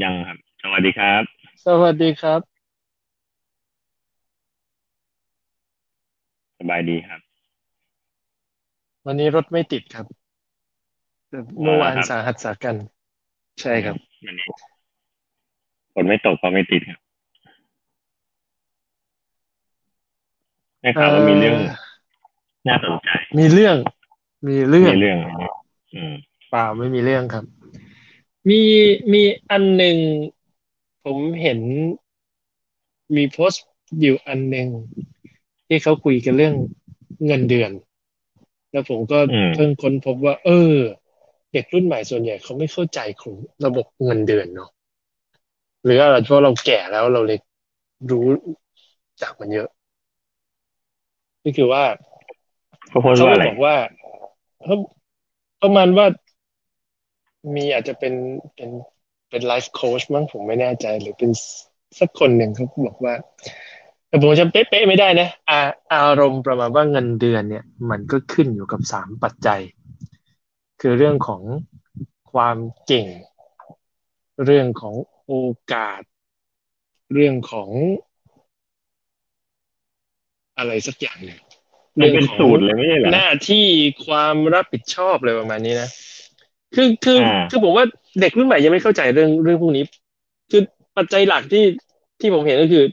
ยังครับ สวัสดีครับ สวัสดีครับ สบายดีครับวันนี้รถไม่ติดครับแต่อ๋อเมื่อวานครับ สาหัสสากัน ใช่อืมครับ วันนี้ฝนไม่ตกก็ไม่ติดครับได้เอ่ข่าวว่ามีเรื่องอน่าสนใจ มีเรื่อง มีเรื่องมีเรื่องอะไรเนี่ยอืมเปล่าไม่มีเรื่องครับ มีมีอันหนึ่งผมเห็นมีโพสต์อยู่อันหนึ่งที่เขาคุยกันเรื่องเงินเดือน แล้วผมก็อืมเพิ่งค้นพบว่า เออ เด็กรุ่นใหม่ส่วนใหญ่เขาไม่เข้าใจของระบบเงินเดือนเนาะหรืออะไรเพราะเราแก่แล้วเราเลยรู้จากมันเยอะก็คือว่าเขาโพสต์เขาว่าอะไรก็บอกว่าเขาประมาณว่า มีอาจจะเป็นเป็นเป็นไลฟ์โค้ชมั้งผมไม่แน่ใจ หรือเป็นสักคนหนึ่งเขาบอกว่า แต่ผมจำเป๊ะๆไม่ได้นะอาอารมณ์ประมาณว่าเงินเดือนเนี่ย มันก็ขึ้นอยู่กับสามปัจจัย คือเรื่องของความเก่ง เรื่องของโอกาส เรื่องของ อะไรสักอย่างหนึ่งมันเป็นเรื่องของสูตรเลยไม่ใช่เหรอหน้าที่ความรับผิดชอบอะไรประมาณนี้นะ คือคืออ่คือาผมว่าเด็กรุ่นใหม่ยังไม่เข้าใจเรื่องเรื่องพวกนี้ คือปัจจัยหลักที่ที่ผมเห็นก็คือ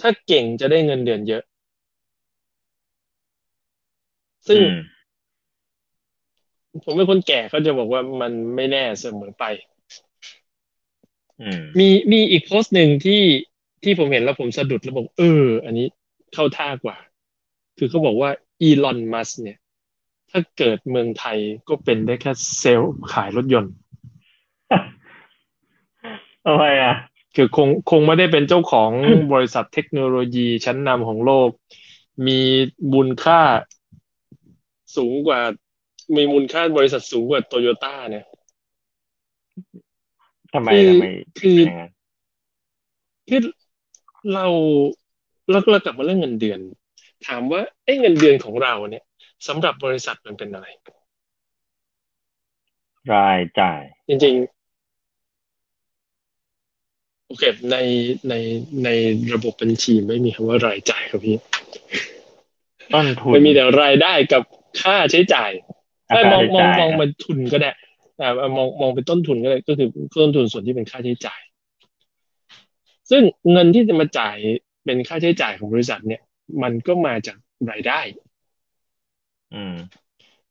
ถ้าเก่งจะได้เงินเดือนเยอะ ซึ่งอืมผมเป็นคนแก่ก็จะบอกว่ามันไม่แน่เสมอไปอืมมีมีอีกโพสต์หนึ่งที่ที่ผมเห็นแล้วผมสะดุดแล้วบอกเออ อันนี้เข้าท่ากว่า คือเขาบอกว่าอีลอนมัสเนี่ย ถ้าเกิดเมืองไทยก็เป็นได้แค่เซลล์ขายรถยนต์ทำไมอะ คือคงคงไม่ได้เป็นเจ้าของบริษัทเทคโนโลยีชั้นนำของโลก มีมูลค่าสูงกว่า มีมูลค่าบริษัทสูงกว่าโตโยต้าเนี่ยทำไมคือทำไมถึงคือเป็นอย่างนั้นคือเราเราเรากลับมาเรื่องเงินเดือน ถามว่าไอ้เงินเดือนของเราเนี่ย สำหรับบริษัทมันเป็นอะไร รายจ่าย จริงๆ โอเค ในในในระบบบัญชีไม่มีคำว่ารายจ่ายครับพี่ ต้นทุนมันมีแต่รายได้กับค่าใช้จ่ายราคาเอ้ยมองใช้จ่ายมองมองอะเป็นทุนก็ได้อ่ามองมองเป็นต้นทุนก็ได้ก็คือต้นทุนส่วนที่เป็นค่าใช้จ่าย ซึ่งเงินที่จะมาจ่ายเป็นค่าใช้จ่ายของบริษัทเนี่ย มันก็มาจากรายได้ อืม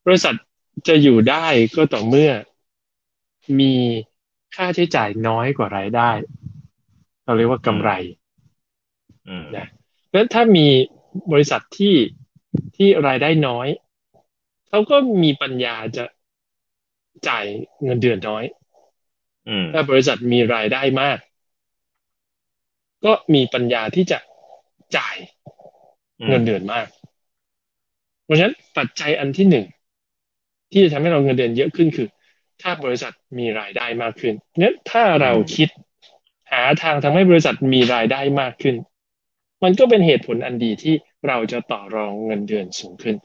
บริษัทจะอยู่ได้ก็ต่อเมื่อมีค่าใช้จ่ายน้อยกว่ารายได้ เราเรียกว่าอืมกำไรอืมนะแล้วถ้ามีบริษัทที่ที่รายได้น้อย เขาก็มีปัญญาจะจ่ายเงินเดือนน้อยอืมถ้าบริษัทมีรายได้มาก ก็มีปัญญาที่จะจ่ายอืมเงินเดือนมากเพ ราะฉะนั้นปัจจัยอันที่หนึ่งที่จะทำให้เราเงินเดือนเยอะขึ้นคือ ถ้าบริษัทมีรายได้มากขึ้นเนี่ยถ้าอืเราคิดมหาทางทำให้บริษัทมีรายได้มากขึ้น มันก็เป็นเหตุผลอันดีที่เราจะต่อรองเงินเดือนสูงขึ้น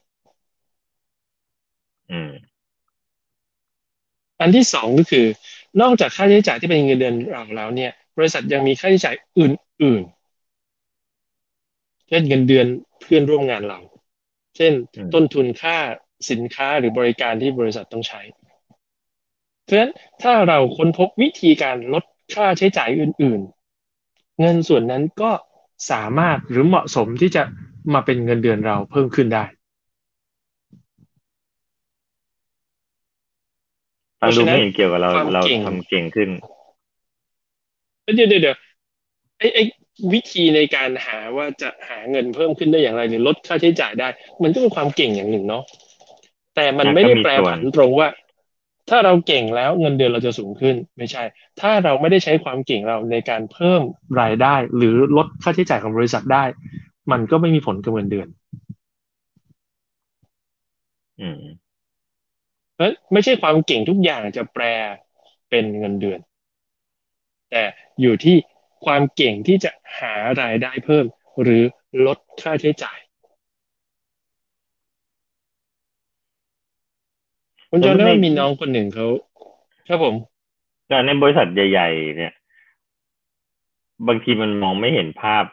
อืมอันที่สองก็คือ นอกจากค่าใช้จ่ายที่เป็นเงินเดือนเราแล้วเนี่ย บริษัทยังมีค่าใช้จ่ายอื่นๆเช่นเงินเดือนเพื่อนร่วมงานเรา เช่นอืมต้นทุนค่าสินค้าหรือบริการที่บริษัทต้องใช้เพราะฉะนั้นถ้าเราค้นพบวิธีการลดค่าใช้จ่ายอื่น ๆ เงินส่วนนั้นก็สามารถหรือเหมาะสมที่จะมาเป็นเงินเดือนเราเพิ่มขึ้นได้เพฟังราะฉะนั้นดูไม่เห็นเกี่ยวกับเราความเราเก่งทำเก่งขึ้น เดี๋ยวเดี๋ยวเดี๋ยวไอ้ไอ้ วิธีในการหาว่าจะหาเงินเพิ่มขึ้นได้อย่างไรหรือลดค่าใช้จ่ายได้ มันก็เป็นความเก่งอย่างหนึ่งเนาะแต่มันอะก็ไม่ได้แปลมีส่วนผันตรงว่า ถ้าเราเก่งแล้วเงินเดือนเราจะสูงขึ้นไม่ใช่ ถ้าเราไม่ได้ใช้ความเก่งเราในการเพิ่มรายได้ หรือลดค่าใช้จ่ายของบริษัทได้ มันก็ไม่มีผลกับเงินเดือนอืมเพราะไม่ใช่ความเก่งทุกอย่างจะแปลเป็นเงินเดือน แต่อยู่ที่ ความเก่งที่จะหารายได้เพิ่ม หรือลดค่าใช้จ่ายคุณแล้วไม่จำได้ว่ามีน้องคนหนึ่งเขาครับผมแต่ในบริษัทใหญ่ ๆ เนี่ย บางทีมันมองไม่เห็นภาพ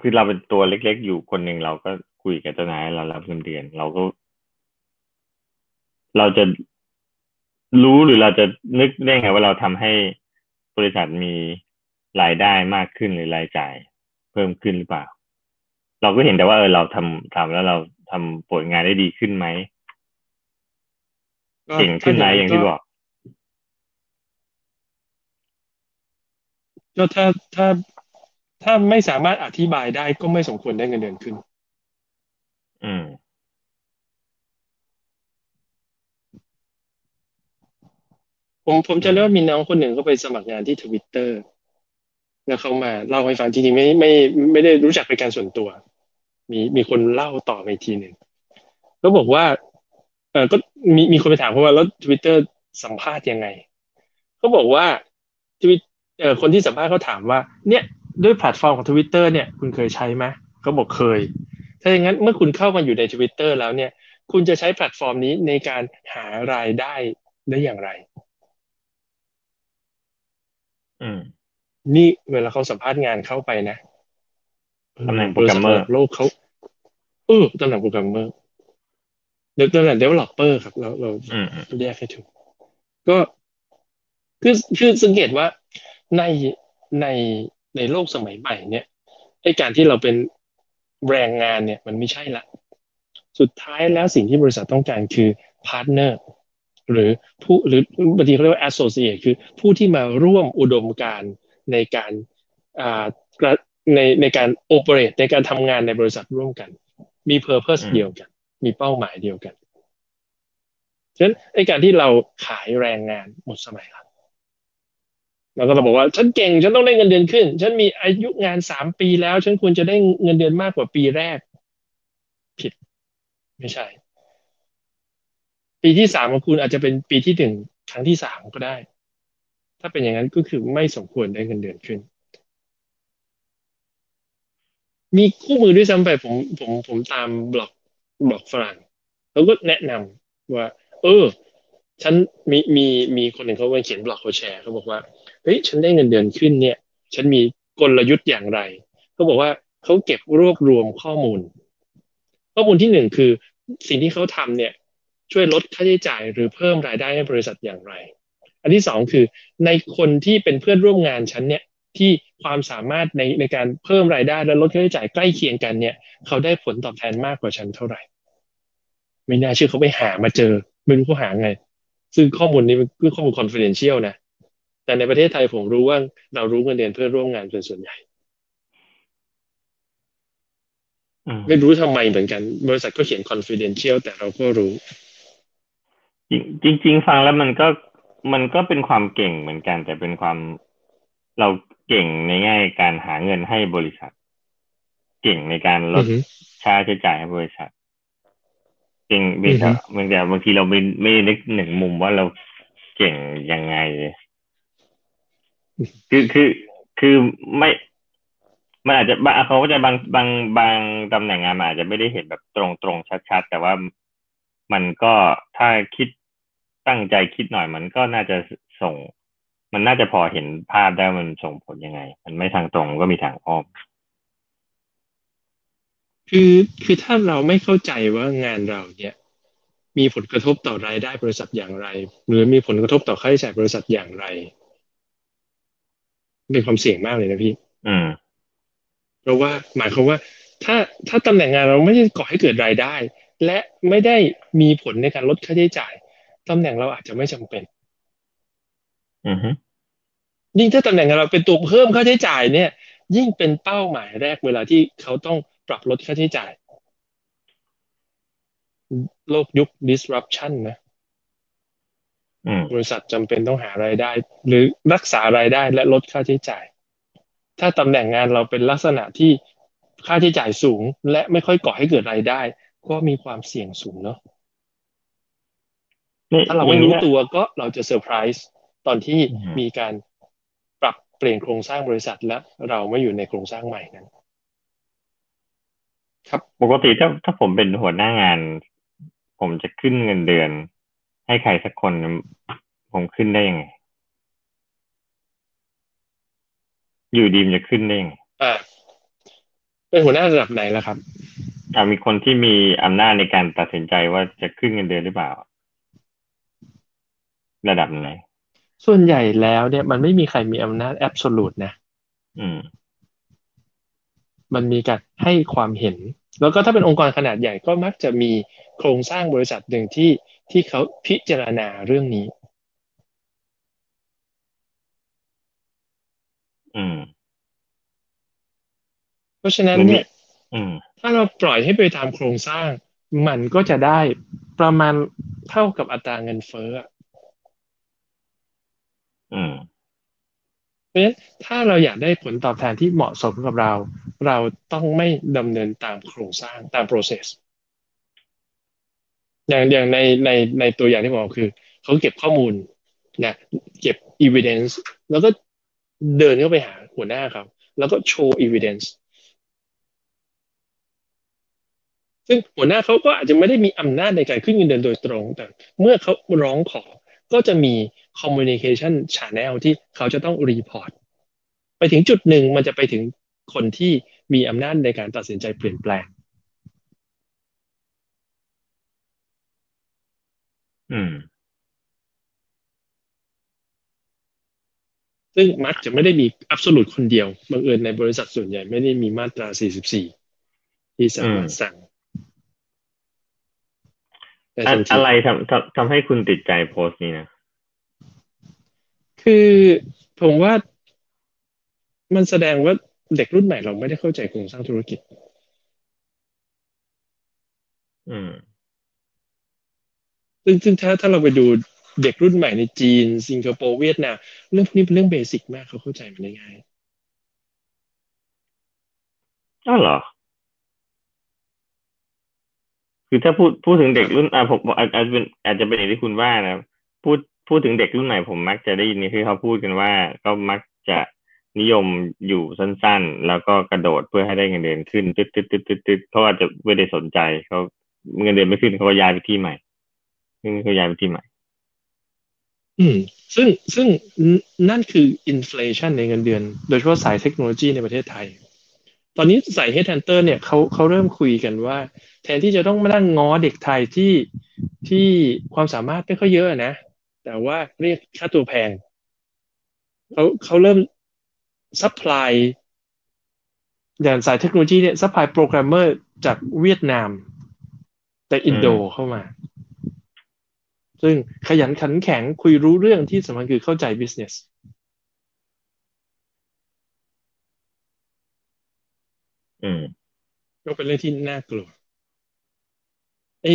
คือเราเป็นตัวเล็ก ๆ อยู่คนหนึ่งเราก็คุยกับเจ้านายเรารับเงินเดือน เราก็ เราจะรู้หรือเราจะนึกได้ไงว่าเราทำให้บริษัทมี รายได้มากขึ้นหรือรายจ่าย เพิ่มขึ้นหรือเปล่า เราก็เห็นแต่ว่าเออเราทำทำแล้วเราทำผลงานได้ดีขึ้นไหมก็เก่งขึ้นไหมอย่างที่บอก ก็ถ้าถ้าถ้าไม่สามารถอธิบายได้ก็ไม่สมควรได้เงินเดือนขึ้น อืมผมผมจะเล่าว่ามีน้องคนหนึ่งเขาไปสมัครงานที่ทวิตเตอร์ แล้วเขามาเล่าให้ฟังจริงๆไม่ไม่ไม่ได้รู้จักเป็นการส่วนตัว มีมีคนเล่าต่อมาอีกทีหนึ่งก็บอกว่า เออก็มีมีคนไปถามเขาว่าแล้วทวิตเตอร์สัมภาษณ์ยังไงเขาบอกว่าทวิตเอ่อคนที่สัมภาษณ์เขาถามว่า เนี่ยด้วยแพลตฟอร์มของทวิตเตอร์เนี่ยคุณเคยใช้ไหมเขาบอกเคย ถ้าอย่างนั้นเมื่อคุณเข้ามาอยู่ในทวิตเตอร์แล้วเนี่ย คุณจะใช้แพลตฟอร์มนี้ในการหารายได้ได้อย่างไร อืม นี่เวลาเขาสัมภาษณ์งานเข้าไปนะตำแหน่งโปรแกรมเมอร์บริษัทะดับโลกเขาเออตำแหน่งโปรแกรมเมอร์เดี๋ยวตำแหน่ง developer ครับ เราเราอืมอืมแยกให้ถูก ก็คือคือสังเกตว่าในในในโลกสมัยใหม่เนี่ยไอการที่เราเป็นแรงงานเนี่ย มันไม่ใช่ละ สุดท้ายแล้วสิ่งที่บริษัทต้องการคือ partner หรือผู้หรือบางทีเขาเรียกว่า associate คือผู้ที่มาร่วมอุดมการณ์ ในการอ่ากระในในการ operate ในการทำงานในบริษัทร่วมกัน มี purpose อืมเดียวกัน มีเป้าหมายเดียวกันฉะนั้นไอการที่เราขายแรงงานหมดสมัยแล้วเราก็ต้องบอกว่าฉันเก่งฉันต้องได้เงินเดือนขึ้น ฉันมีอายุงานสามปีแล้ว ฉันควรจะได้เงินเดือนมากกว่าปีแรก ผิด ไม่ใช่ ปีที่สามของคุณอาจจะเป็นปีที่หนึ่งครั้งที่สามก็ได้ ถ้าเป็นอย่างนั้นก็คือไม่สมควรได้เงินเดือนขึ้น มีคู่มือด้วยซ้ำไปผมผมผมตามบล็อกบล็อกฝรั่งเขาก็แนะนำว่า เออ ฉันมีมีมีคนหนึ่งเขาไปเขียนบล็อกเขาแชร์เขาบอกว่าเฮ้ยฉันได้เงินเดือนขึ้นเนี่ย ฉันมีกลยุทธ์อย่างไรเขาบอกว่าเขาเก็บรวบรวมข้อมูล ข้อมูลที่หนึ่งคือสิ่งที่เขาทำเนี่ย ช่วยลดค่าใช้จ่ายหรือเพิ่มรายได้ให้บริษัทอย่างไร อันที่สองคือในคนที่เป็นเพื่อนร่วมงานฉันเนี่ยที่ความสามารถในในการเพิ่มรายได้และลดค่าใช้จ่ายใกล้เคียงกันเนี่ย เขาได้ผลตอบแทนมากกว่าฉันเท่าไหร่ ไม่น่าเชื่อเขาไปหามาเจอไม่รู้เขาหาไง ซึ่งข้อมูลนี้มันคือข้อมูล confidential นะ แต่ในประเทศไทยผมรู้ว่าเรารู้เงินเดือนเพื่อนร่วมงานเป็นส่วนใหญ่อืมไม่รู้ทำไมเหมือนกัน บริษัทก็เขียน confidential แต่เราก็รู้ จริงจริงๆฟังแล้วมันก็ มันก็เป็นความเก่งเหมือนกัน แต่เป็นความเราเก่งในแง่การหาเงินให้บริษัท เก่งในการลอืดอฮึค่าใช้จ่ายให้บริษัทเก่งเบอือฮึบางแต่บางทีเราไม่ไม่นึกหนึ่งมุมว่าเราเก่งยังไง คือคือคือไม่มันอาจจะบางเขาก็จะบางบางบางตำแหน่งงานมันอาจจะไม่ได้เห็นแบบตรงตรงๆชัดๆ แต่ว่ามันก็ถ้าคิด ตั้งใจคิดหน่อยมันก็น่าจะส่ง มันน่าจะพอเห็นภาพได้ว่ามันส่งผลยังไง มันไม่ทางตรงก็มีทางอ้อมคือคือถ้าเราไม่เข้าใจว่างานเราเนี่ย มีผลกระทบต่อรายได้บริษัทอย่างไร หรือมีผลกระทบต่อค่าใช้จ่ายบริษัทอย่างไรเป็นความเสี่ยงมากเลยนะพี่อืมเพราะว่าหมายความว่า ถ้าถ้าตำแหน่งงานเราไม่ได้ก่อให้เกิดรายได้ และไม่ได้มีผลในการลดค่าใช้จ่าย ตำแหน่งเราอาจจะไม่จำเป็น อือฮึยิ่งถ้าตำแหน่งงานเราเป็นตัวเพิ่มค่าใช้จ่ายเนี่ย ยิ่งเป็นเป้าหมายแรกเวลาที่เขาต้องปรับลดค่าใช้จ่าย โลกยุค disruption นะอืมบริษัทจำเป็นต้องหารายได้ หรือรักษารายได้และลดค่าใช้จ่าย ถ้าตำแหน่งงานเราเป็นลักษณะที่ค่าใช้จ่ายสูง และไม่ค่อยก่อให้เกิดรายได้ ก็มีความเสี่ยงสูงเนาะนี่ ถ้าเราไม่รู้ตัวก็เราจะเซอร์ไพรส์ตอนที่อืมมีการปรับเปลี่ยนโครงสร้างบริษัทและเราไม่อยู่ในโครงสร้างใหม่นั้น ครับปกติถ้าถ้าผมเป็นหัวหน้างาน ผมจะขึ้นเงินเดือน ให้ใครสักคนผมขึ้นได้ยังไง อยู่ดีมจะขึ้นได้ไงอ่าเป็นหัวหน้าระดับไหนล่ะครับอ่ามีคนที่มีอำนาจในการตัดสินใจว่าจะขึ้นเงินเดือนหรือเปล่า ระดับไหน ส่วนใหญ่แล้วเนี่ยมันไม่มีใครมีอำนาจแอบสูตนะ อืม มันมีการให้ความเห็น แล้วก็ถ้าเป็นองค์กรขนาดใหญ่ก็มักจะมีโครงสร้างบริษัทหนึ่งที่ที่เขาพิจารณาเรื่องนี้ อืม เพราะฉะนั้นเนี่ยอืมถ้าเราปล่อยให้ไปตามโครงสร้าง มันก็จะได้ประมาณเท่ากับอัตราเงินเฟ้อ อืมเพราะฉะนั้นถ้าเราอยากได้ผลตอบแทนที่เหมาะสมกับเรา เราต้องไม่ดำเนินตามโครงสร้างตาม process อย่างอย่างในในในตัวอย่างที่บอกคือ เขาเก็บข้อมูลนะเก็บ evidence แล้วก็เดินเข้าไปหาหัวหน้าเขาแล้วก็โชว์ evidence ซึ่งหัวหน้าเขาก็อาจจะไม่ได้มีอำนาจในการขึ้นเงินเดือนโดยตรง แต่เมื่อเขาร้องขอ ก็จะมี communication channel ที่เขาจะต้องรีพอร์ตไปถึงจุดหนึ่งมันจะไปถึงคนที่มีอำนาจในการตัดสินใจเปลี่ยนแปลง อืม ซึ่งมักจะไม่ได้มีอั s ส l ู t คนเดียวบังเอิญในบริษัทส่วนใหญ่ไม่ได้มีมาตรา 44 ที่สามารถสั่ง อะอะไรทำทำทำให้คุณติดใจโพสต์นี้นะ คือผมว่ามันแสดงว่าเด็กรุ่นใหม่เราไม่ได้เข้าใจโครงสร้างธุรกิจ อืมซึ่งซึ่งถ้าถ้าเราไปดูเด็กรุ่นใหม่ในจีน สิงคโปร์เวียดนามเรื่องพวกนี้เป็นเรื่องเบสิกมากเขาเข้าใจมันได้ง่ายอ้าวเหรอ คือถ้าพูดพูดถึงเด็กรุ่นอ่าผมอาจจะเป็นอาจจะเป็นอย่างที่คุณว่านะพูดพูดถึงเด็กรุ่นใหม่ผมมักจะได้ยินนี่คือเขาพูดกันว่าก็มักจะนิยมอยู่สั้นๆ แล้วก็กระโดดเพื่อให้ได้เงินเดือนขึ้นตึ๊ดตึ๊ดตึ๊ดตึ๊ดตึ๊ดเขาอาจจะไม่ได้สนใจเขาเงินเดือนไม่ขึ้นเขาก็ย้ายไปที่ใหม่ซึ่งเขาย้ายไปที่ใหม่ อืม ซึ่งซึ่งนั่นคือ inflation ในเงินเดือน โดยเฉพาะสายเทคโนโลยีในประเทศไทย ตอนนี้สาย Headhunter เนี่ยเขาเขาเริ่มคุยกันว่า แทนที่จะต้องมานั่งง้อเด็กไทยที่ที่ความสามารถไม่ค่อยเยอะนะ แต่ว่าเรียกค่าตัวแพงเขาเขาเริ่ม supplyอย่างสายเทคโนโลยีเนี่ย supply โปรแกรมเมอร์จากเวียดนามจากอินโดเข้ามา ซึ่งขยันขันแข็งคุยรู้เรื่องที่สำคัญคือเข้าใจ business อืม ก็เป็นเรื่องที่น่ากลัวไอ้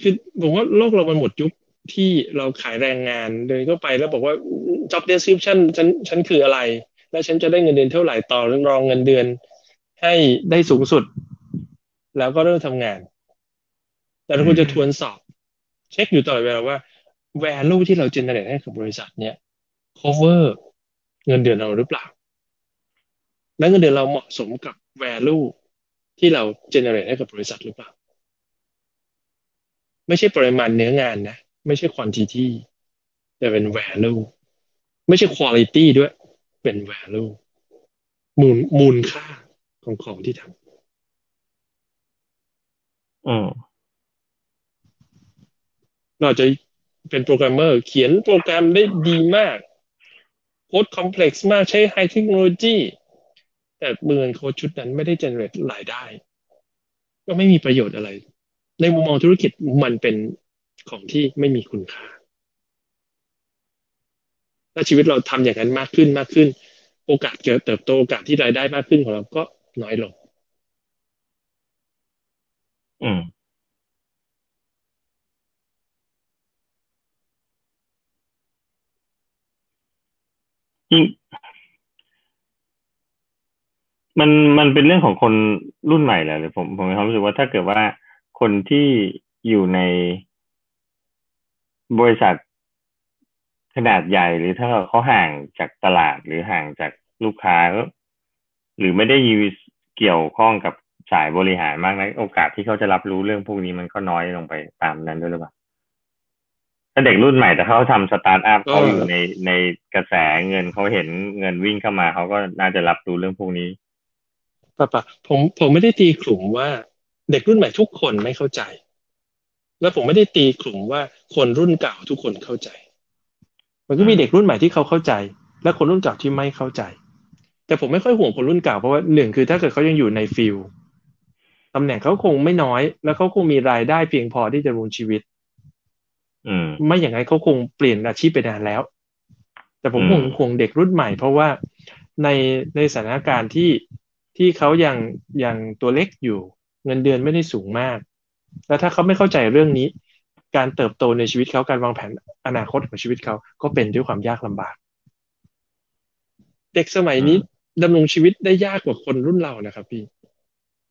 คือผมว่าโลกเรามันหมดยุคที่เราขายแรงงานเดินเข้าไปแล้วบอกว่า job description ฉันฉันคืออะไร แล้วฉันจะได้เงินเดือนเท่าไหร่ต่อรองเงินเดือน ให้ได้สูงสุด แล้วก็เริ่มทำงาน แต่เราควรจะทวนสอบ เช็คอยู่ตลอดเวลาว่า value ที่เรา generate ให้กับบริษัท เนี่ย cover เงินเดือนเราหรือเปล่า และเงินเดือนเราเหมาะสมกับ value ที่เรา generate ให้กับบริษัทหรือเปล่า ไม่ใช่ปริมาณเนื้องานนะ ไม่ใช่ quantity แต่เป็น value ไม่ใช่ quality ด้วย เป็น value มูลมูลค่าของของที่ทำอืมเราจะเป็นโปรแกรมเมอร์ เขียนโปรแกรมได้ดีมาก โค้ดคอมเพล็กซ์มากใช้ไฮเทคโนโลยี แต่เมือนโค้ดชุดนั้นไม่ได้เจเนเรตรายได้ ก็ไม่มีประโยชน์อะไร ในมุมมองธุรกิจมันเป็นของที่ไม่มีคุณค่าถ้าชีวิตเราทำอย่างนั้นมากขึ้นมากขึ้น โอกาสเกิดเติบโตโอกาสที่รายได้มากขึ้นของเราก็น้อยลง อืมจริง มันมันเป็นเรื่องของคนรุ่นใหม่แหละเลยผมผมมีความรู้สึกว่าถ้าเกิดว่าคนที่อยู่ในบริษัทขนาดใหญ่หรือถ้าเขาห่างจากตลาดหรือห่างจากลูกค้า หรือไม่ได้ยูเกี่ยวข้องกับสายบริหารมากนะโอกาสที่เขาจะรับรู้เรื่องพวกนี้มันก็น้อยลงไปตามนั้นด้วยหรือเปล่าถ้าเด็กรุ่นใหม่แต่เขาทำสตาร์ทอัพก็เขาอยู่ในในกระแสเงินเขาเห็นเงินวิ่งเข้ามาเขาก็น่าจะรับรู้เรื่องพวกนี้ ปะปะผมผมไม่ได้ตีกลุ่มว่าเด็กรุ่นใหม่ทุกคนไม่เข้าใจ แล้วผมไม่ได้ตีกลุ่มว่าคนรุ่นเก่าทุกคนเข้าใจ มันก็มีอืมเด็กรุ่นใหม่ที่เขาเข้าใจ และคนรุ่นเก่าที่ไม่เข้าใจ แต่ผมไม่ค่อยห่วงคนรุ่นเก่าเพราะว่าหนึ่งคือถ้าเกิดเขายังอยู่ในฟิลตำแหน่งเขาคงไม่น้อย แล้วเขาคงมีรายได้เพียงพอที่จะดำรงชีวิต อืม ไม่อย่างนั้นเขาคงเปลี่ยนอาชีพไปนานแล้ว แต่ผมอืมห่วงห่วงเด็กรุ่นใหม่ เพราะว่าในในสถานการณ์ที่ ที่เขายังยังตัวเล็กอยู่ เงินเดือนไม่ได้สูงมาก แล้วถ้าเขาไม่เข้าใจเรื่องนี้ การเติบโตในชีวิตเขาการวางแผนอนาคตของชีวิตเขาก็เป็นด้วยความยากลำบาก เด็กสมัยนี้ดำรงชีวิตได้ยากกว่าคนรุ่นเรานะครับพี่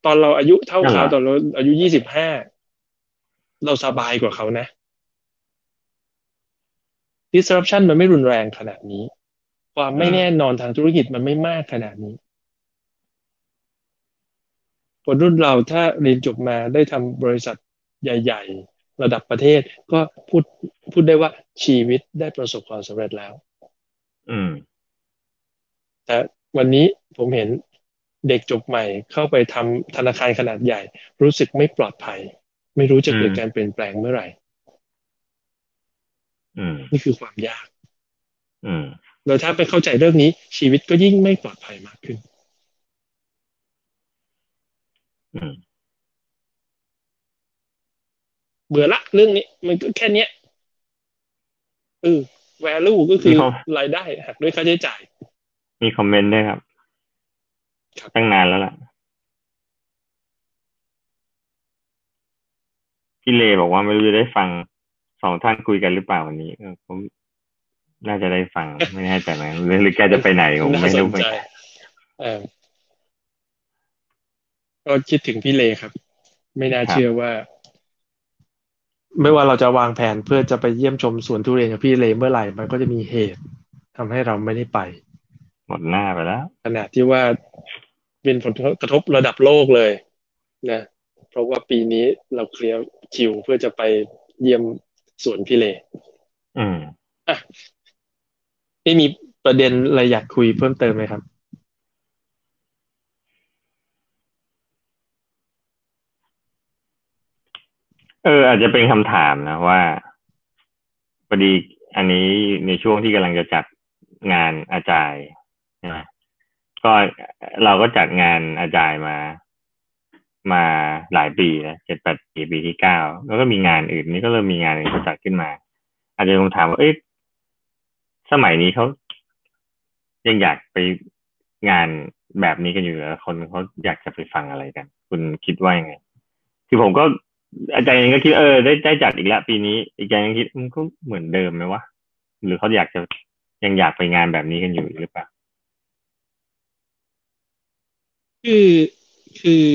ตอนเราอายุเท่าเขาตอนเราอายุยี่สิบห้าเราสบายกว่าเขานะ disruption มันไม่รุนแรงขนาดนี้ ความไม่แน่นอนทางธุรกิจมันไม่มากขนาดนี้ คนรุ่นเราถ้าเรียนจบมาได้ทำบริษัทใหญ่ ๆ ระดับประเทศ ก็พูดพูดได้ว่าชีวิตได้ประสบความสำเร็จแล้ว อืม แต่วันนี้ผมเห็นเด็กจบใหม่เข้าไปทำธนาคารขนาดใหญ่ รู้สึกไม่ปลอดภัย ไม่รู้จะเกิดอืมการเปลี่ยนแปลงเมื่อไหร่อืมนี่คือความยากอืมแล้วถ้าไปเข้าใจเรื่องนี้ ชีวิตก็ยิ่งไม่ปลอดภัยมากขึ้น อืม เบื่อละเรื่องนี้ มันก็แค่เนี้ยเออ value ก็คือมีข้อรายได้หักด้วยค่าใช้จ่าย มีคอมเมนต์ด้วยครับครับ ตั้งนานแล้วล่ะ พี่เลบอกว่าไม่รู้จะได้ฟังสองท่านคุยกันหรือเปล่าวันนี้เออผมน่าจะได้ฟังไม่แน่ใจเหมือนกันหรือหรือแกจะไปไหนผมน่าไม่สรู้นเหมือนใจกันเออ ก็คิดถึงพี่เลครับ ไม่น่าเชื่อว่า ไม่ว่าเราจะวางแผนเพื่อจะไปเยี่ยมชมสวนทุเรียนกับพี่เลเมื่อไหร่มันก็จะมีเหตุทำให้เราไม่ได้ไป หมดหน้าไปแล้วขณะที่ว่าเป็นผลกระทบระดับโลกเลยนะเพราะว่าปีนี้เราเคลียร์คิวเพื่อจะไปเยี่ยมสวนพี่เล อืมอะนี่มีประเด็นอะไรอยากคุยเพิ่มเติมไหมครับ เออ อาจจะเป็นคำถามนะว่าพอดีอันนี้ในช่วงที่กำลังจะจัดงานอาจารย์ใช่ไหมก็เราก็จัดงานอาจารย์มา มาหลายปีแล้วเจ็ดแปดปีปีที่เก้าแล้วก็มีงานอื่นนี่ก็เริ่มมีงานอื่นจัดขึ้นมา อาจจะลองถามว่าเอ๊ะสมัยนี้เขายังอยากไปงานแบบนี้กันอยู่หรอคนเขาอยากจะไปฟังอะไรกัน คุณคิดว่ายังไง คือผมก็ อาจารย์ยังก็คิดเออได้ได้จัดอีกแล้วปีนี้อีกอย่างยังคิดมันก็เหมือนเดิมไหมวะหรือเขาอยากจะยังอยากไปงานแบบนี้กันอยู่หรือเปล่าคือคือ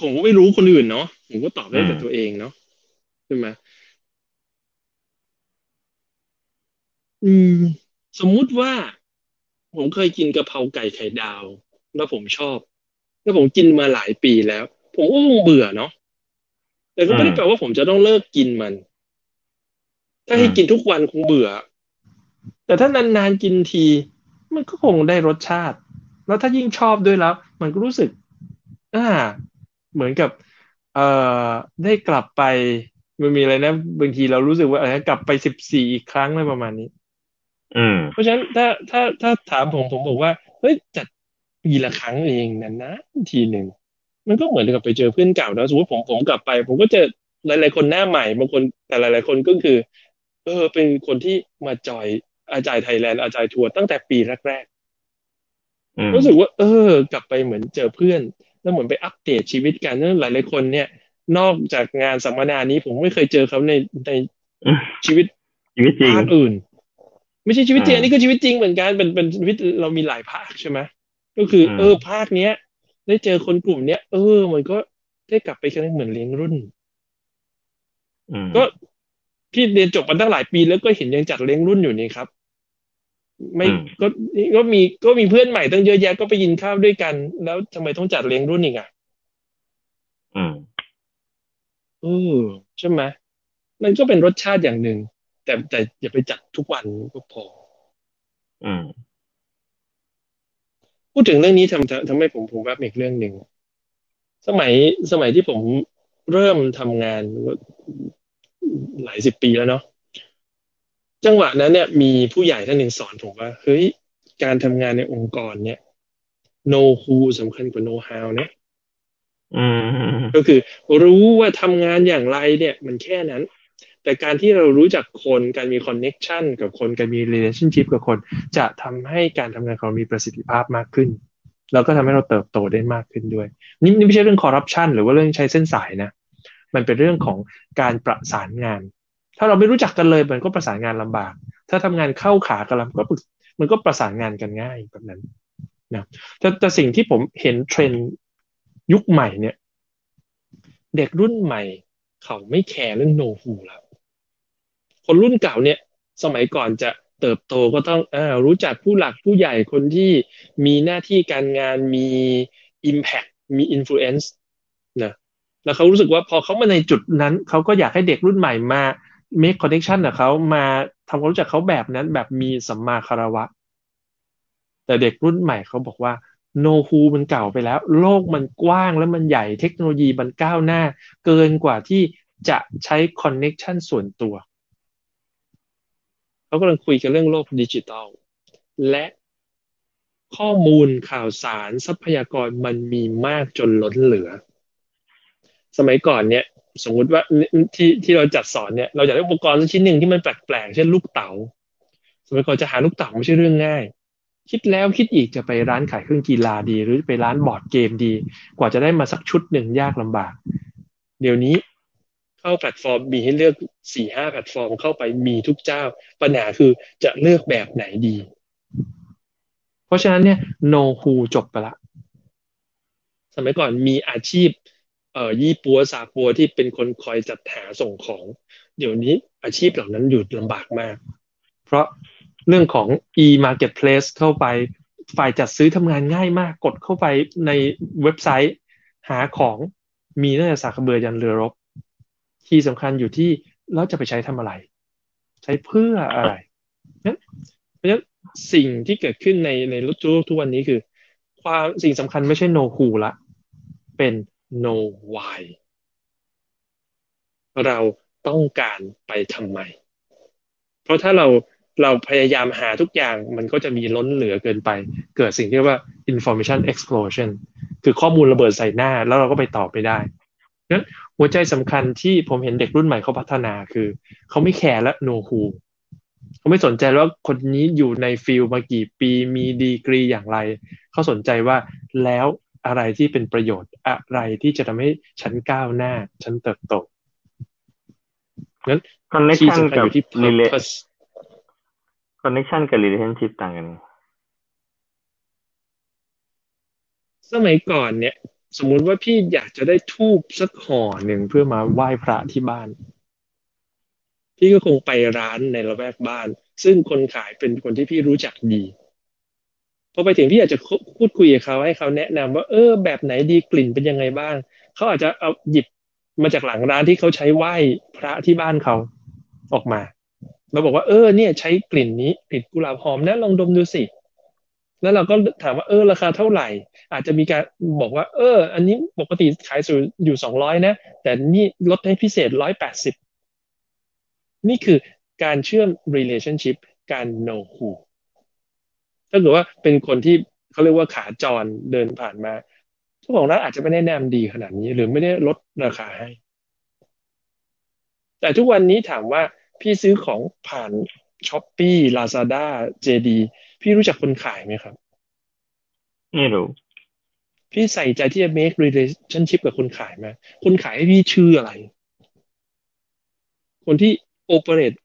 ผมก็ไม่รู้คนอื่นเนาะผมก็ตอบได้แต่อืมตัวเองเนาะใช่ไหมอืม สมมุติว่า ผมเคยกินกะเพราไก่ไข่ดาว แล้วผมชอบ แล้วผมกินมาหลายปีแล้ว ผมก็คงเบื่อเนาะ แต่ก็ไม่ได้แปลว่าผมจะต้องเลิกกินมัน ถ้าให้กินทุกวันคงเบื่อ แต่ถ้านานๆกินที มันก็คงได้รสชาติ แล้วถ้ายิ่งชอบด้วยแล้ว มันก็รู้สึก อ่า เหมือนกับ เอ่อได้กลับไปมันมีอะไรนะบางทีเรารู้สึกว่าเออกลับไปสิบสี่อีกครั้งอะไรประมาณนี้ อืม เพราะฉะนั้นถ้าถ้าถ้าถามผมผมบอกว่าเฮ้ยจัดปีละครั้งเองนะนะทีหนึ่ง มันก็เหมือนกับไปเจอเพื่อนเก่าแล้วสมมติผมผมกลับไป ผมก็เจอหลาย ๆ คนหน้าใหม่บางคนแต่หลาย ๆ คนก็คือ เออ เป็นคนที่มาจอยอาจารย์ไทยแลนด์อาจารย์ทัวร์ตั้งแต่ปีแรกอืมๆรู้สึกว่า เออ กลับไปเหมือนเจอเพื่อน แล้วเหมือนไปอัปเดตชีวิตกันนั่นหลาย ๆ คนเนี่ย นอกจากงานสัมมนานี้ผมไม่เคยเจอเขาในในอืมชีวิตชีวิตจริงภาคอื่น ไม่ใช่ชีวิตจริงอืมอันนี้ก็ชีวิตจริงเหมือนกันเป็นเป็นชีวิตเรามีหลายภาคใช่ไหมก็คืออมเออภาคเนี้ย ได้เจอคนกลุ่มเนี้ยเออ มันก็ได้กลับไปกันเหมือนเลี้ยงรุ่นอืมก็พี่เรียนจบมาตั้งหลายปีแล้วก็เห็นยังจัดเลี้ยงรุ่นอยู่นี่ครับ ไม่อืมก็ก็มีก็มีเพื่อนใหม่ตั้งเยอะแยะก็ไปกินข้าวด้วยกัน แล้วทำไมต้องจัดเลี้ยงรุ่นอีกอะอืมเออใช่ไหมมันก็เป็นรสชาติอย่างหนึ่งแต่แต่อย่าไปจัดทุกวันก็พอ อืม พูดถึงเรื่องนี้ทำทำให้ผมผมแวบอีกเรื่องหนึ่งสมัยสมัยที่ผมเริ่มทำงานหลายสิบปีแล้วเนาะจังหวะนั้นเนี่ยมีผู้ใหญ่ท่านหนึ่งสอนผมว่าเฮ้ยการทำงานในองค์กรเนี่ย know who สำคัญกว่า know how เนี่ยอืมก็คือรู้ว่าทำงานอย่างไรเนี่ย มันแค่นั้น แต่การที่เรารู้จักคนการมีคอนเน็ชันกับคนการมี relationship กับคน จะทำให้การทำงานของเรามีประสิทธิภาพมากขึ้น แล้วก็ทำให้เราเติบโตได้มากขึ้นด้วย นี่นี่ไม่ใช่เรื่องคอร์รัปชันหรือว่าเรื่องใช้เส้นสายนะ มันเป็นเรื่องของการประสานงาน ถ้าเราไม่รู้จักกันเลยมันก็ประสานงานลำบาก ถ้าทำงานเข้าขากันแล้วก็มันก็ประสานงานกันง่ายแบบนั้นนะแต่แต่สิ่งที่ผมเห็นเทรนด์ยุคใหม่เนี่ย เด็กรุ่นใหม่ เขาไม่แคร์เรื่องโนฮูแล้ว คนรุ่นเก่าเนี่ยสมัยก่อนจะเติบโตก็ต้องอรู้จักผู้หลักผู้ใหญ่คนที่มีหน้าที่การงานมี Impact มี Influence นะแล้วเขารู้สึกว่าพอเขามาในจุดนั้น เขาก็อยากให้เด็กรุ่นใหม่มา make connection กับเขามาทำความรู้จักเขาแบบนั้นแบบมีสัมมาคารวะ แต่เด็กรุ่นใหม่เขาบอกว่า know who มันเก่าไปแล้ว โลกมันกว้างแล้วมันใหญ่เทคโนโลยีมันก้าวหน้า เกินกว่าที่จะใช้ connection ส่วนตัว เขากำลังคุยกันเรื่องโลกดิจิตอลและข้อมูลข่าวสารทรัพยากรมันมีมากจนล้นเหลือ สมัยก่อนเนี่ย สมมุติว่าที่ที่เราจัดสอนเนี่ยเราอยากได้อุปกรณ์ชิ้นหนึ่งที่มันแปลกๆ เช่นลูกเต๋าสมัยก่อนจะหาลูกเต๋าไม่ใช่เรื่องง่าย คิดแล้วคิดอีกจะไปร้านขายเครื่องกีฬาดี หรือไปร้านบอร์ดเกมดี กว่าจะได้มาสักชุดหนึ่งยากลำบาก เดี๋ยวนี้ เข้าแพลตฟอร์ม มีให้เลือกสี่ห้าแพลตฟอร์มเข้าไปมีทุกเจ้า ปัญหาคือจะเลือกแบบไหนดี เพราะฉะนั้นเนี่ย know who จบไปละ สมัยก่อนมีอาชีพ เอ่อยี่ปัวสาปัวที่เป็นคนคอยจัดหาส่งของ เดี๋ยวนี้อาชีพเหล่านั้นหยุดลำบากมาก เพราะเรื่องของ e-marketplace เข้าไปฝ่ายจัดซื้อทำงานง่ายมาก กดเข้าไปในเว็บไซต์ หาของมีตั้งแต่สากเบือยันเรือรบ ที่สำคัญอยู่ที่เราจะไปใช้ทำอะไร ใช้เพื่ออะไรเพราะฉะนั้นสิ่งที่เกิดขึ้นในในรุ่นทุกวันนี้คือ ความสิ่งสำคัญไม่ใช่ no who ละ เป็น no why เราต้องการไปทำไม เพราะถ้าเราเราพยายามหาทุกอย่างมันก็จะมีล้นเหลือเกินไป เกิดสิ่งที่เรียกว่า information explosion คือข้อมูลระเบิดใส่หน้าแล้วเราก็ไปตอบไม่ได้นั้น หัวใจสำคัญที่ผมเห็นเด็กรุ่นใหม่เขาพัฒนาคือ เขาไม่แคร์และ know who เขาไม่สนใจว่าคนนี้อยู่ใน field มากี่ปีมีดีกรีอย่างไร เขาสนใจว่าแล้วอะไรที่เป็นประโยชน์อะไรที่จะทำให้ฉันก้าวหน้า ฉันเติบโตนั้นที่สำคัญอยู่ที่ purpose connection กับ relationship ต่างกัน สมัยก่อนเนี่ย สมมุติว่าพี่อยากจะได้ธูปสักห่อหนึ่งเพื่อมาไหว้พระที่บ้าน พี่ก็คงไปร้านในละแวกบ้าน ซึ่งคนขายเป็นคนที่พี่รู้จักดีพอไปถึงพี่อาจจะพูดคุยกับเขาให้เขาแนะนำว่าเออ แบบไหนดีกลิ่นเป็นยังไงบ้าง เขาอาจจะเอาหยิบมาจากหลังร้านที่เขาใช้ไหว้พระที่บ้านเขาออกมาเราบอกว่าเออเนี่ยใช้กลิ่นนี้กลิ่นกุหลาบหอมนะลองดมดูสิ แล้วเราก็ถามว่าเออราคาเท่าไหร่ อาจจะมีการบอกว่า เออ อันนี้ปกติขายอยู่สองร้อยนะ แต่นี่ลดให้พิเศษร้อยแปดสิบนี่คือการเชื่อม relationship การ know who ถ้าเกิดว่าเป็นคนที่เขาเรียกว่าขาจรเดินผ่านมาเจ้าของร้านอาจจะไม่แนะนำดีขนาดนี้ หรือไม่ได้ลดราคาให้ แต่ทุกวันนี้ถามว่าพี่ซื้อของผ่านช้อปปี้ลาซาด้าเจดี พี่รู้จักคนขายไหมครับ ไม่รู้ พี่ใส่ใจที่จะ make relationship กับคนขายไหมคนขายให้พี่ชื่ออะไร คนที่ operate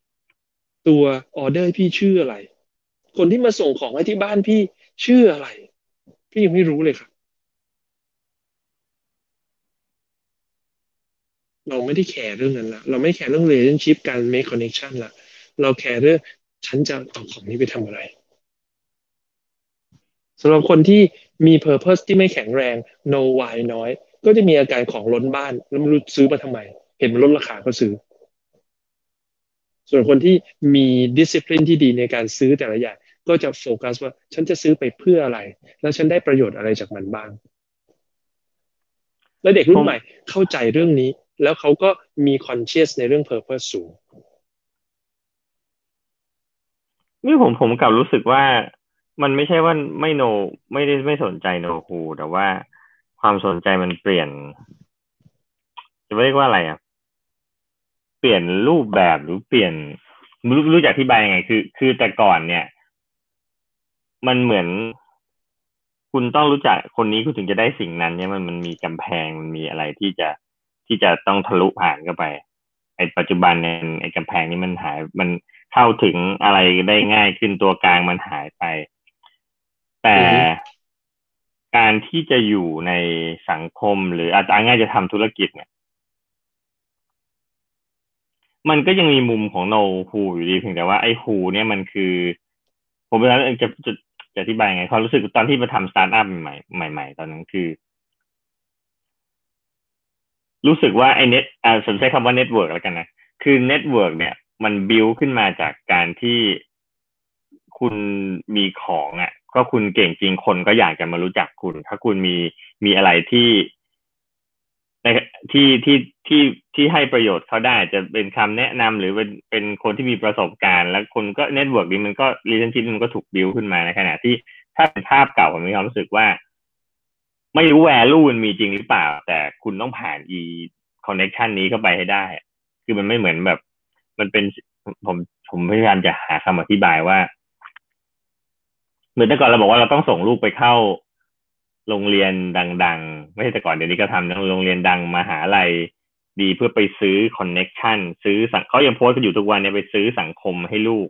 ตัวออเดอร์พี่ชื่ออะไร คนที่มาส่งของให้ที่บ้านพี่ชื่ออะไร พี่ยังไม่รู้เลยครับ เราไม่ได้แคร์เรื่องนั้นละเราไม่แคร์เรื่อง relationship การ make connection ละเราแคร์เรื่องฉันจะเอาของนี้ไปทำอะไร สำหรับคนที่มี purpose ที่ไม่แข็งแรง no why น้อย ก็จะมีอาการของล้นบ้านแล้วไม่รู้ซื้อมาทำไม เห็นมันลดราคาก็ซื้อ ส่วนคนที่มีดิสซิ p ลินที่ดีในการซื้อแต่ละอย่างก็จะโฟกัสว่าฉันจะซื้อไปเพื่ออะไร แล้วฉันได้ประโยชน์อะไรจากมันบ้าง และเด็กรุ่นใหม่เข้าใจเรื่องนี้ แล้วเขาก็มีคอนเชียสในเรื่องเพอร์เพสสูงนี่ผมผมกลับรู้สึกว่า มันไม่ใช่ว่าไม่โน ไม่ได้ไม่สนใจโนฮูแต่ว่าความสนใจมันเปลี่ยน จะเรียกว่าอะไรอะ เปลี่ยนรูปแบบหรือเปลี่ยนรู้รู้จักอธิบายยังไง คือ คือแต่ก่อนเนี่ย มันเหมือน คุณต้องรู้จักคนนี้คุณถึงจะได้สิ่งนั้นเนี่ยมันมันมีกำแพงมันมีอะไรที่จะที่จะต้องทะลุผ่านเข้าไปไอ้ปัจจุบันเนี่ยไอ้กำแพงนี้มันหาย มันเข้าถึงอะไรได้ง่ายขึ้นตัวกลางมันหายไป แต่การที่จะอยู่ในสังคมหรืออาจจะง่ายจะทำธุรกิจเนี่ย มันก็ยังมีมุมของ know who อยู่ดีเพียงแต่ว่าไอ้ who เนี่ยมันคือ ผมไม่รู้จะจะจะอธิบายไงความรู้สึกตอนที่มาทำสตาร์ทอัพใหม่ใหม่ๆ ตอนนั้นคือ รู้สึกว่าไอ้เน็ตอ่าสนใจคำว่า network แล้วกันนะคือ network เนี่ย มันบิวขึ้นมาจากการที่คุณมีของอะ ก็คุณเก่งจริงคนก็อยากจะมารู้จักคุณ ถ้าคุณมีมีอะไรที่ในที่ที่ที่ที่ให้ประโยชน์เขาได้จะเป็นคำแนะนำหรือเป็นเป็นคนที่มีประสบการณ์ แล้วคนก็ network นี้มันก็ relationship มันก็ถูกบิวขึ้นมาในขณะที่ถ้าเป็นภาพเก่าผมมีความรู้สึกว่า ไม่รู้ value มันมีจริงหรือเปล่า แต่คุณต้องผ่านไอ้ connection นี้เข้าไปให้ได้ คือมันไม่เหมือนแบบ มันเป็นผมผมพยายามจะหาคำอธิบายว่า เหมือนแต่ก่อนเราบอกว่าเราต้องส่งลูกไปเข้า โรงเรียนดัง ๆ ไม่ใช่แต่ก่อนเดี๋ยวนี้ก็ทำโรงเรียนดังมหาลัยดีเพื่อไปซื้อ connection ซื้อสังเขายังโพสต์กันอยู่ทุกวันเนี่ยไปซื้อสังคมให้ลูก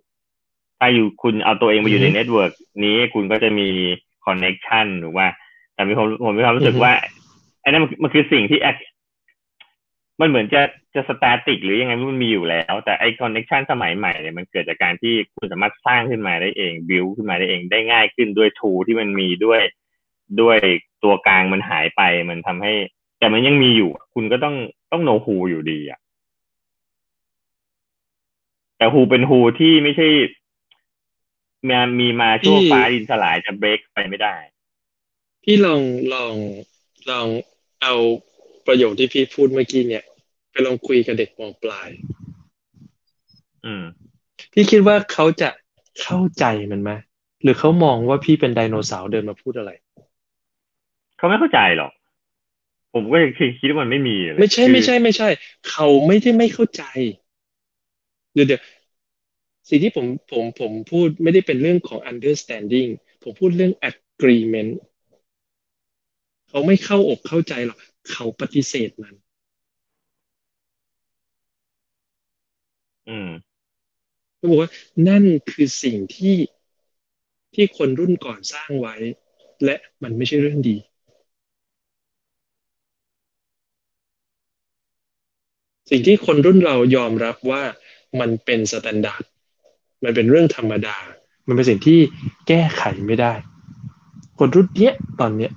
ถ้าอยู่คุณเอาตัวเองมาอยู่ใน network นี้คุณก็จะมี connection หรือว่า แต่มีผมผมมีความรู้สึกว่าอันนั้นมันคือสิ่งที่ มันเหมือนจะจะ static หรือยังไงมันมีอยู่แล้ว แต่ไอ connection สมัยใหม่เนี่ยมันเกิดจากการที่คุณสามารถสร้างขึ้นมาได้เองบิวขึ้นมาได้เองได้ง่ายขึ้นด้วย tool ที่มันมีด้วยด้วยตัวกลางมันหายไปมันทำให้ แต่มันยังมีอยู่ คุณก็ต้องต้อง know who อยู่ดีอะแต่ฮูเป็นฮูที่ไม่ใช่มีมีมาชั่วฟ้าดินสลายจะเบรกไปไม่ได้ พี่ลองลองลองเอาประโยคที่พี่พูดเมื่อกี้เนี่ย ไปลองคุยกับเด็กมปลาย อืม พี่คิดว่าเขาจะเข้าใจมันไหมหรือเขามองว่าพี่เป็นไดโนเสาร์เดินมาพูดอะไร เขาไม่เข้าใจหรอก ผมก็คิดคิดว่ามันไม่มีไม่ใช่ไม่ใช่ไม่ใช่ เขาไม่ได้ไม่เข้าใจเดี๋ยวเดี๋ยวสิ่งที่ผมผมผมพูดไม่ได้เป็นเรื่องของ understanding ผมพูดเรื่อง agreement เขาไม่เข้าอกเข้าใจหรอก เขาปฏิเสธมัน อืมเขาบอกว่านั่นคือสิ่งที่ที่คนรุ่นก่อนสร้างไว้ และมันไม่ใช่เรื่องดี สิ่งที่คนรุ่นเรายอมรับว่ามันเป็น standard มันเป็นเรื่องธรรมดา มันเป็นสิ่งที่แก้ไขไม่ได้ คนรุ่นเนี้ยตอนเนี้ย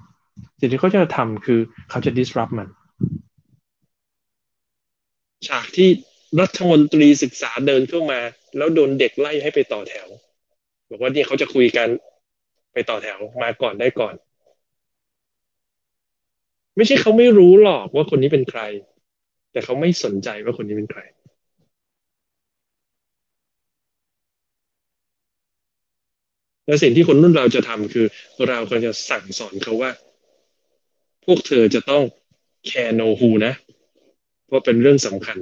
สิ่งที่เขาจะทำคือเขาจะ disrupt มัน ฉากที่ รัฐมนตรีศึกษาเดินเข้ามา แล้วโดนเด็กไล่ให้ไปต่อแถว บอกว่าเนี่ยเขาจะคุยกันไปต่อแถวมาก่อนได้ก่อน ไม่ใช่เขาไม่รู้หรอกว่าคนนี้เป็นใคร แต่เขาไม่สนใจว่าคนนี้เป็นใคร และสิ่งที่คนรุ่นเราจะทำคือ เราก็จะสั่งสอนเขาว่า พวกเธอจะต้องแคร์โนฮูนะ เพราะเป็นเรื่องสำคัญ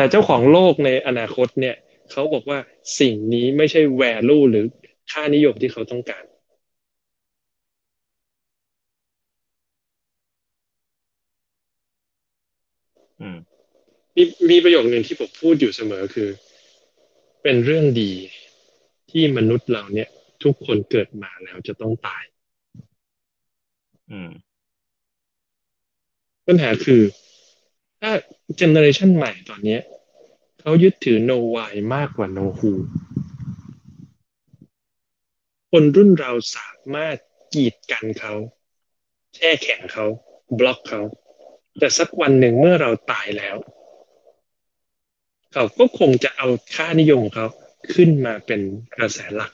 แต่เจ้าของโลกในอนาคตเนี่ยเขาบอกว่าสิ่งนี้ไม่ใช่แวลูหรือค่านิยมที่เขาต้องการ มีมีประโยคหนึ่งที่ผมพูดอยู่เสมอคือ เป็นเรื่องดีที่มนุษย์เราเนี่ย ทุกคนเกิดมาแล้วจะต้องตายปัญหาคือ ถ้า เจเนอเรชันใหม่ตอนนี้เขายึดถือ no why มากกว่า no who คนรุ่นเราสามารถกีดกันเขาแช่แข็งเขาบล็อกเขา แต่สักวันหนึ่งเมื่อเราตายแล้ว เขาก็คงจะเอาค่านิยมของเขาขึ้นมาเป็นกระแสหลัก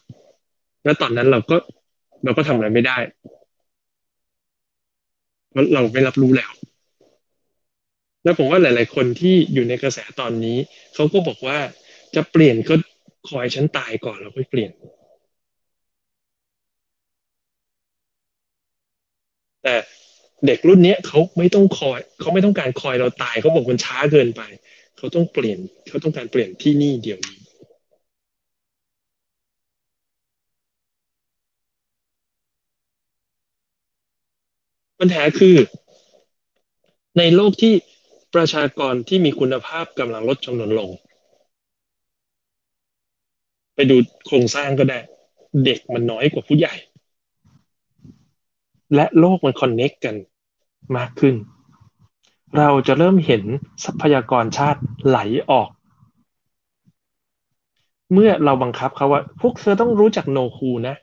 แล้วตอนนั้นเราก็เราก็ทำอะไรไม่ได้เพราเราไม่รับรู้แล้ว แล้วผมว่าหลาย ๆ คนที่อยู่ในกระแสตอนนี้เขาก็บอกว่าจะเปลี่ยนก็คอยฉันตายก่อนแล้วค่อยเปลี่ยน แต่เด็กรุ่นนี้เขาไม่ต้องคอยเขาไม่ต้องการคอยเราตายเขาบอกมันช้าเกินไป เขาต้องเปลี่ยนเขาต้องการเปลี่ยนที่นี่เดี๋ยวนี้ปัญหาคือในโลกที่ ประชากรที่มีคุณภาพกำลังลดจำนวนลง ไปดูโครงสร้างก็ได้ เด็กมันน้อยกว่าผู้ใหญ่ และโลกมันคอนเน็กกันมากขึ้น เราจะเริ่มเห็นทรัพยากรชาติไหลออก เมื่อเราบังคับเขาว่า พวกเธอต้องรู้จักโนคูนะ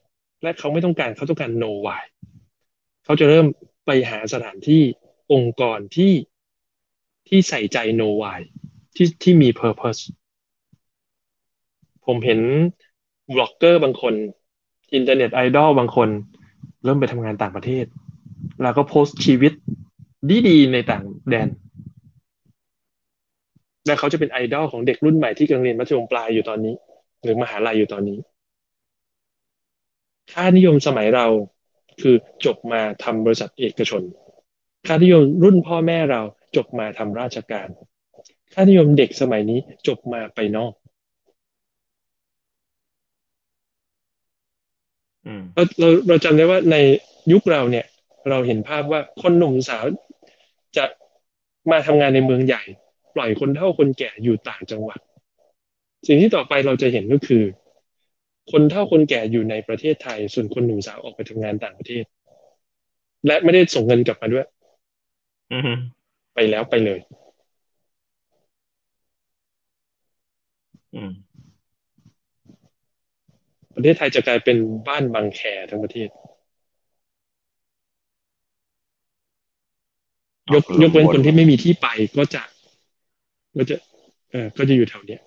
และเขาไม่ต้องการเขาต้องการ know why เขาจะเริ่มไปหาสถานที่องค์กรที่ ที่ใส่ใจ know why ที่ที่มี purpose ผมเห็นบล็อกเกอร์บางคน อินเทอร์เน็ตไอดอลบางคน เริ่มไปทำงานต่างประเทศ แล้วก็โพสต์ชีวิตดีๆในต่างแดน และเขาจะเป็นไอดอลของเด็กรุ่นใหม่ที่กำลังเรียนมัธยมปลายอยู่ตอนนี้ หรือมหาลัยอยู่ตอนนี้ ค่านิยมสมัยเราคือจบมาทำบริษัทเอกชน ค่านิยมรุ่นพ่อแม่เรา จบมาทำราชการ ค่านิยมเด็กสมัยนี้จบมาไปนอกเราเราเราจำได้ว่าในยุคเราเนี่ย เราเห็นภาพว่าคนหนุ่มสาวจะมาทำงานในเมืองใหญ่ ปล่อยคนเฒ่าคนแก่อยู่ต่างจังหวัด สิ่งที่ต่อไปเราจะเห็นก็คือ คนเฒ่าคนแก่อยู่ในประเทศไทย ส่วนคนหนุ่มสาวออกไปทำงานต่างประเทศ และไม่ได้ส่งเงินกลับมาด้วยอืม ไปแล้วไปเลย อืม ประเทศไทยจะกลายเป็นบ้านบางแคทั้งประเทศ ยกยกเว้นคนที่ไม่มีที่ไปก็จะ ก็จะเออก็จะอยู่แถวเนี้ย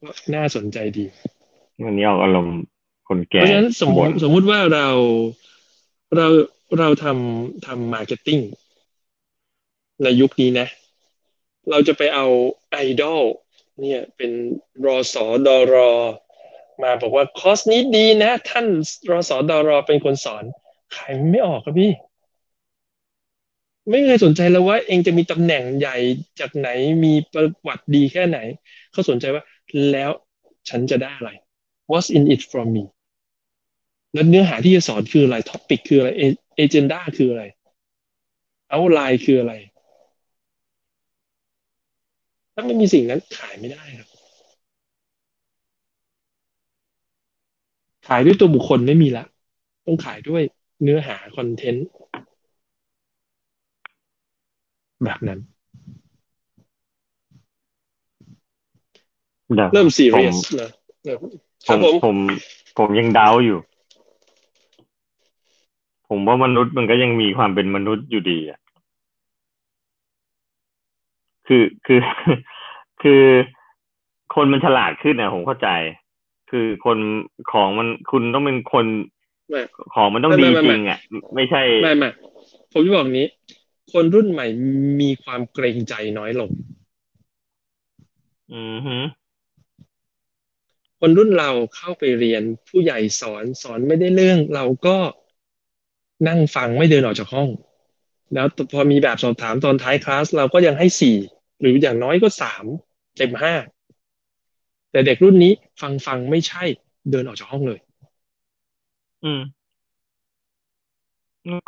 ก็น่าสนใจดีวันนี้ออกอารมณ์คนเพแก่ราะฉะนั้นสมมบ่นติสมมุติว่าเราเรา เราทำทำมาร์เก็ตติ้งในยุคนี้นะ เราจะไปเอาไอดอลเนี่ยเป็นรอสอดอรอ มาบอกว่าคอสนี้ดีนะ ท่านรอสอดอรอเป็นคนสอนขายไม่ออกครับพี่ ไม่เคยสนใจแล้วว่า เองจะมีตำแหน่งใหญ่จากไหนมีประวัติดีแค่ไหน เขาสนใจว่าแล้วฉันจะได้อะไร what's in it from me แล้วเนื้อหาที่จะสอนคืออะไรท็อปิกคืออะไร เอเจนดาคืออะไรเอาไลน์คืออะไร ถ้าไม่มีสิ่งนั้นขายไม่ได้ครับ ขายด้วยตัวบุคคลไม่มีละ ต้องขายด้วยเนื้อหาคอนเทนต์แบบนั้นเดี๋ยวเริ่มซีเรียสผมนะเออคผรับมผมผมผมยังเดาอยู่ ผมว่ามนุษย์มันก็ยังมีความเป็นมนุษย์อยู่ดีอะคือคือ คือคนมันฉลาดขึ้นนะผมเข้าใจ คือคนของมันคุณต้องเป็นคนไม่ของมันต้องไม่ดีไม่จไม่ริงอะ ไม่ใช่ไม่ไม่ผมจะบอกนี้ คนรุ่นใหม่มีความเกรงใจน้อยลง อือฮึคนรุ่นเราเข้าไปเรียนผู้ใหญ่สอนสอนไม่ได้เรื่อง เราก็ นั่งฟังไม่เดินออกจากห้อง แล้วพอมีแบบสอบถามตอนท้ายคลาสเราก็ยังให้สี่หรืออย่างน้อยก็สามเต็มห้าแต่เด็กรุ่นนี้ฟังฟังไม่ใช่ เดินออกจากห้องเลย อืม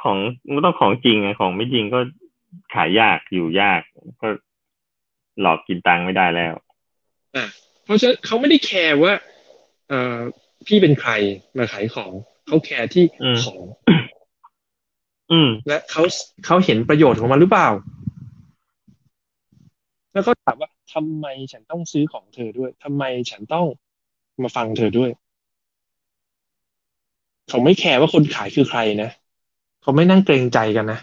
ของมันต้องของจริงไงของไม่จริงก็ขายยากอยู่ยากก็หลอกกินตังค์ไม่ได้แล้ว อะเพราะฉะนั้นเขาไม่ได้แคร์ว่า เอ่อพี่เป็นใครมาขายของ เขาแคร์ที่อืมของ อืม และเขาเขาเห็นประโยชน์ของมันหรือเปล่า แล้วก็ถามว่าทำไมฉันต้องซื้อของเธอด้วยทำไมฉันต้องมาฟังเธอด้วย เขาไม่แคร์ว่าคนขายคือใครนะเขาไม่นั่งเกรงใจกันนะ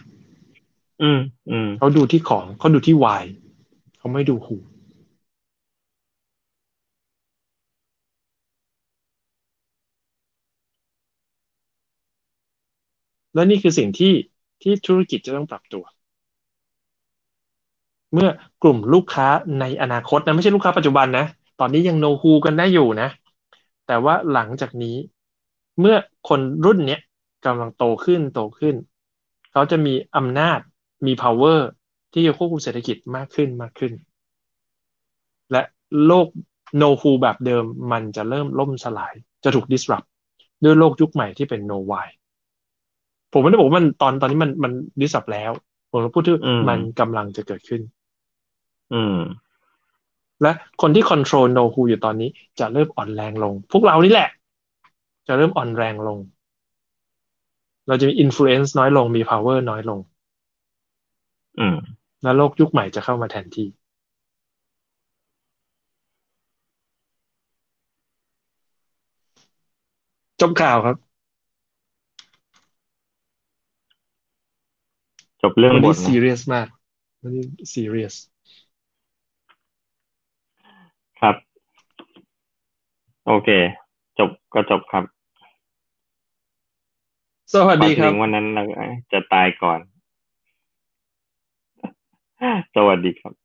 อืม อืมเขาดูที่ของเขาดูที่วายเขาไม่ดูหู และนี่คือสิ่งที่ที่ธุรกิจจะต้องปรับตัว เมื่อกลุ่มลูกค้าในอนาคตนะไม่ใช่ลูกค้าปัจจุบันนะ ตอนนี้ยังโนฮูกันได้อยู่นะ แต่ว่าหลังจากนี้ เมื่อคนรุ่นเนี้ยกำลังโตขึ้นโตขึ้น เขาจะมีอำนาจมี power ที่จะควบคุมเศรษฐกิจมากขึ้นมากขึ้น และโลกโนฮูแบบเดิมมันจะเริ่มล่มสลาย จะถูก disrupt ด้วยโลกยุคใหม่ที่เป็น no why ผมไม่ได้บอกว่ามันตอนตอนนี้มันมัน disrupt แล้ว ผมพูดที่มันกำลังจะเกิดขึ้น อืม และคนที่ control no who อยู่ตอนนี้จะเริ่มอ่อนแรงลง พวกเรานี่แหละ จะเริ่มอ่อนแรงลง เราจะมี influence น้อยลงมี power น้อยลง อืม และโลกยุคใหม่จะเข้ามาแทนที่จบข่าวครับ จบเรื่องวันบนี้ทซีนะเรียสมากวันนี้ซีเรียสครับ โอเค จบก็จบครับ สวัสดีครับพอถึงวันนั้นเราจะตายก่อน สวัสดีครับ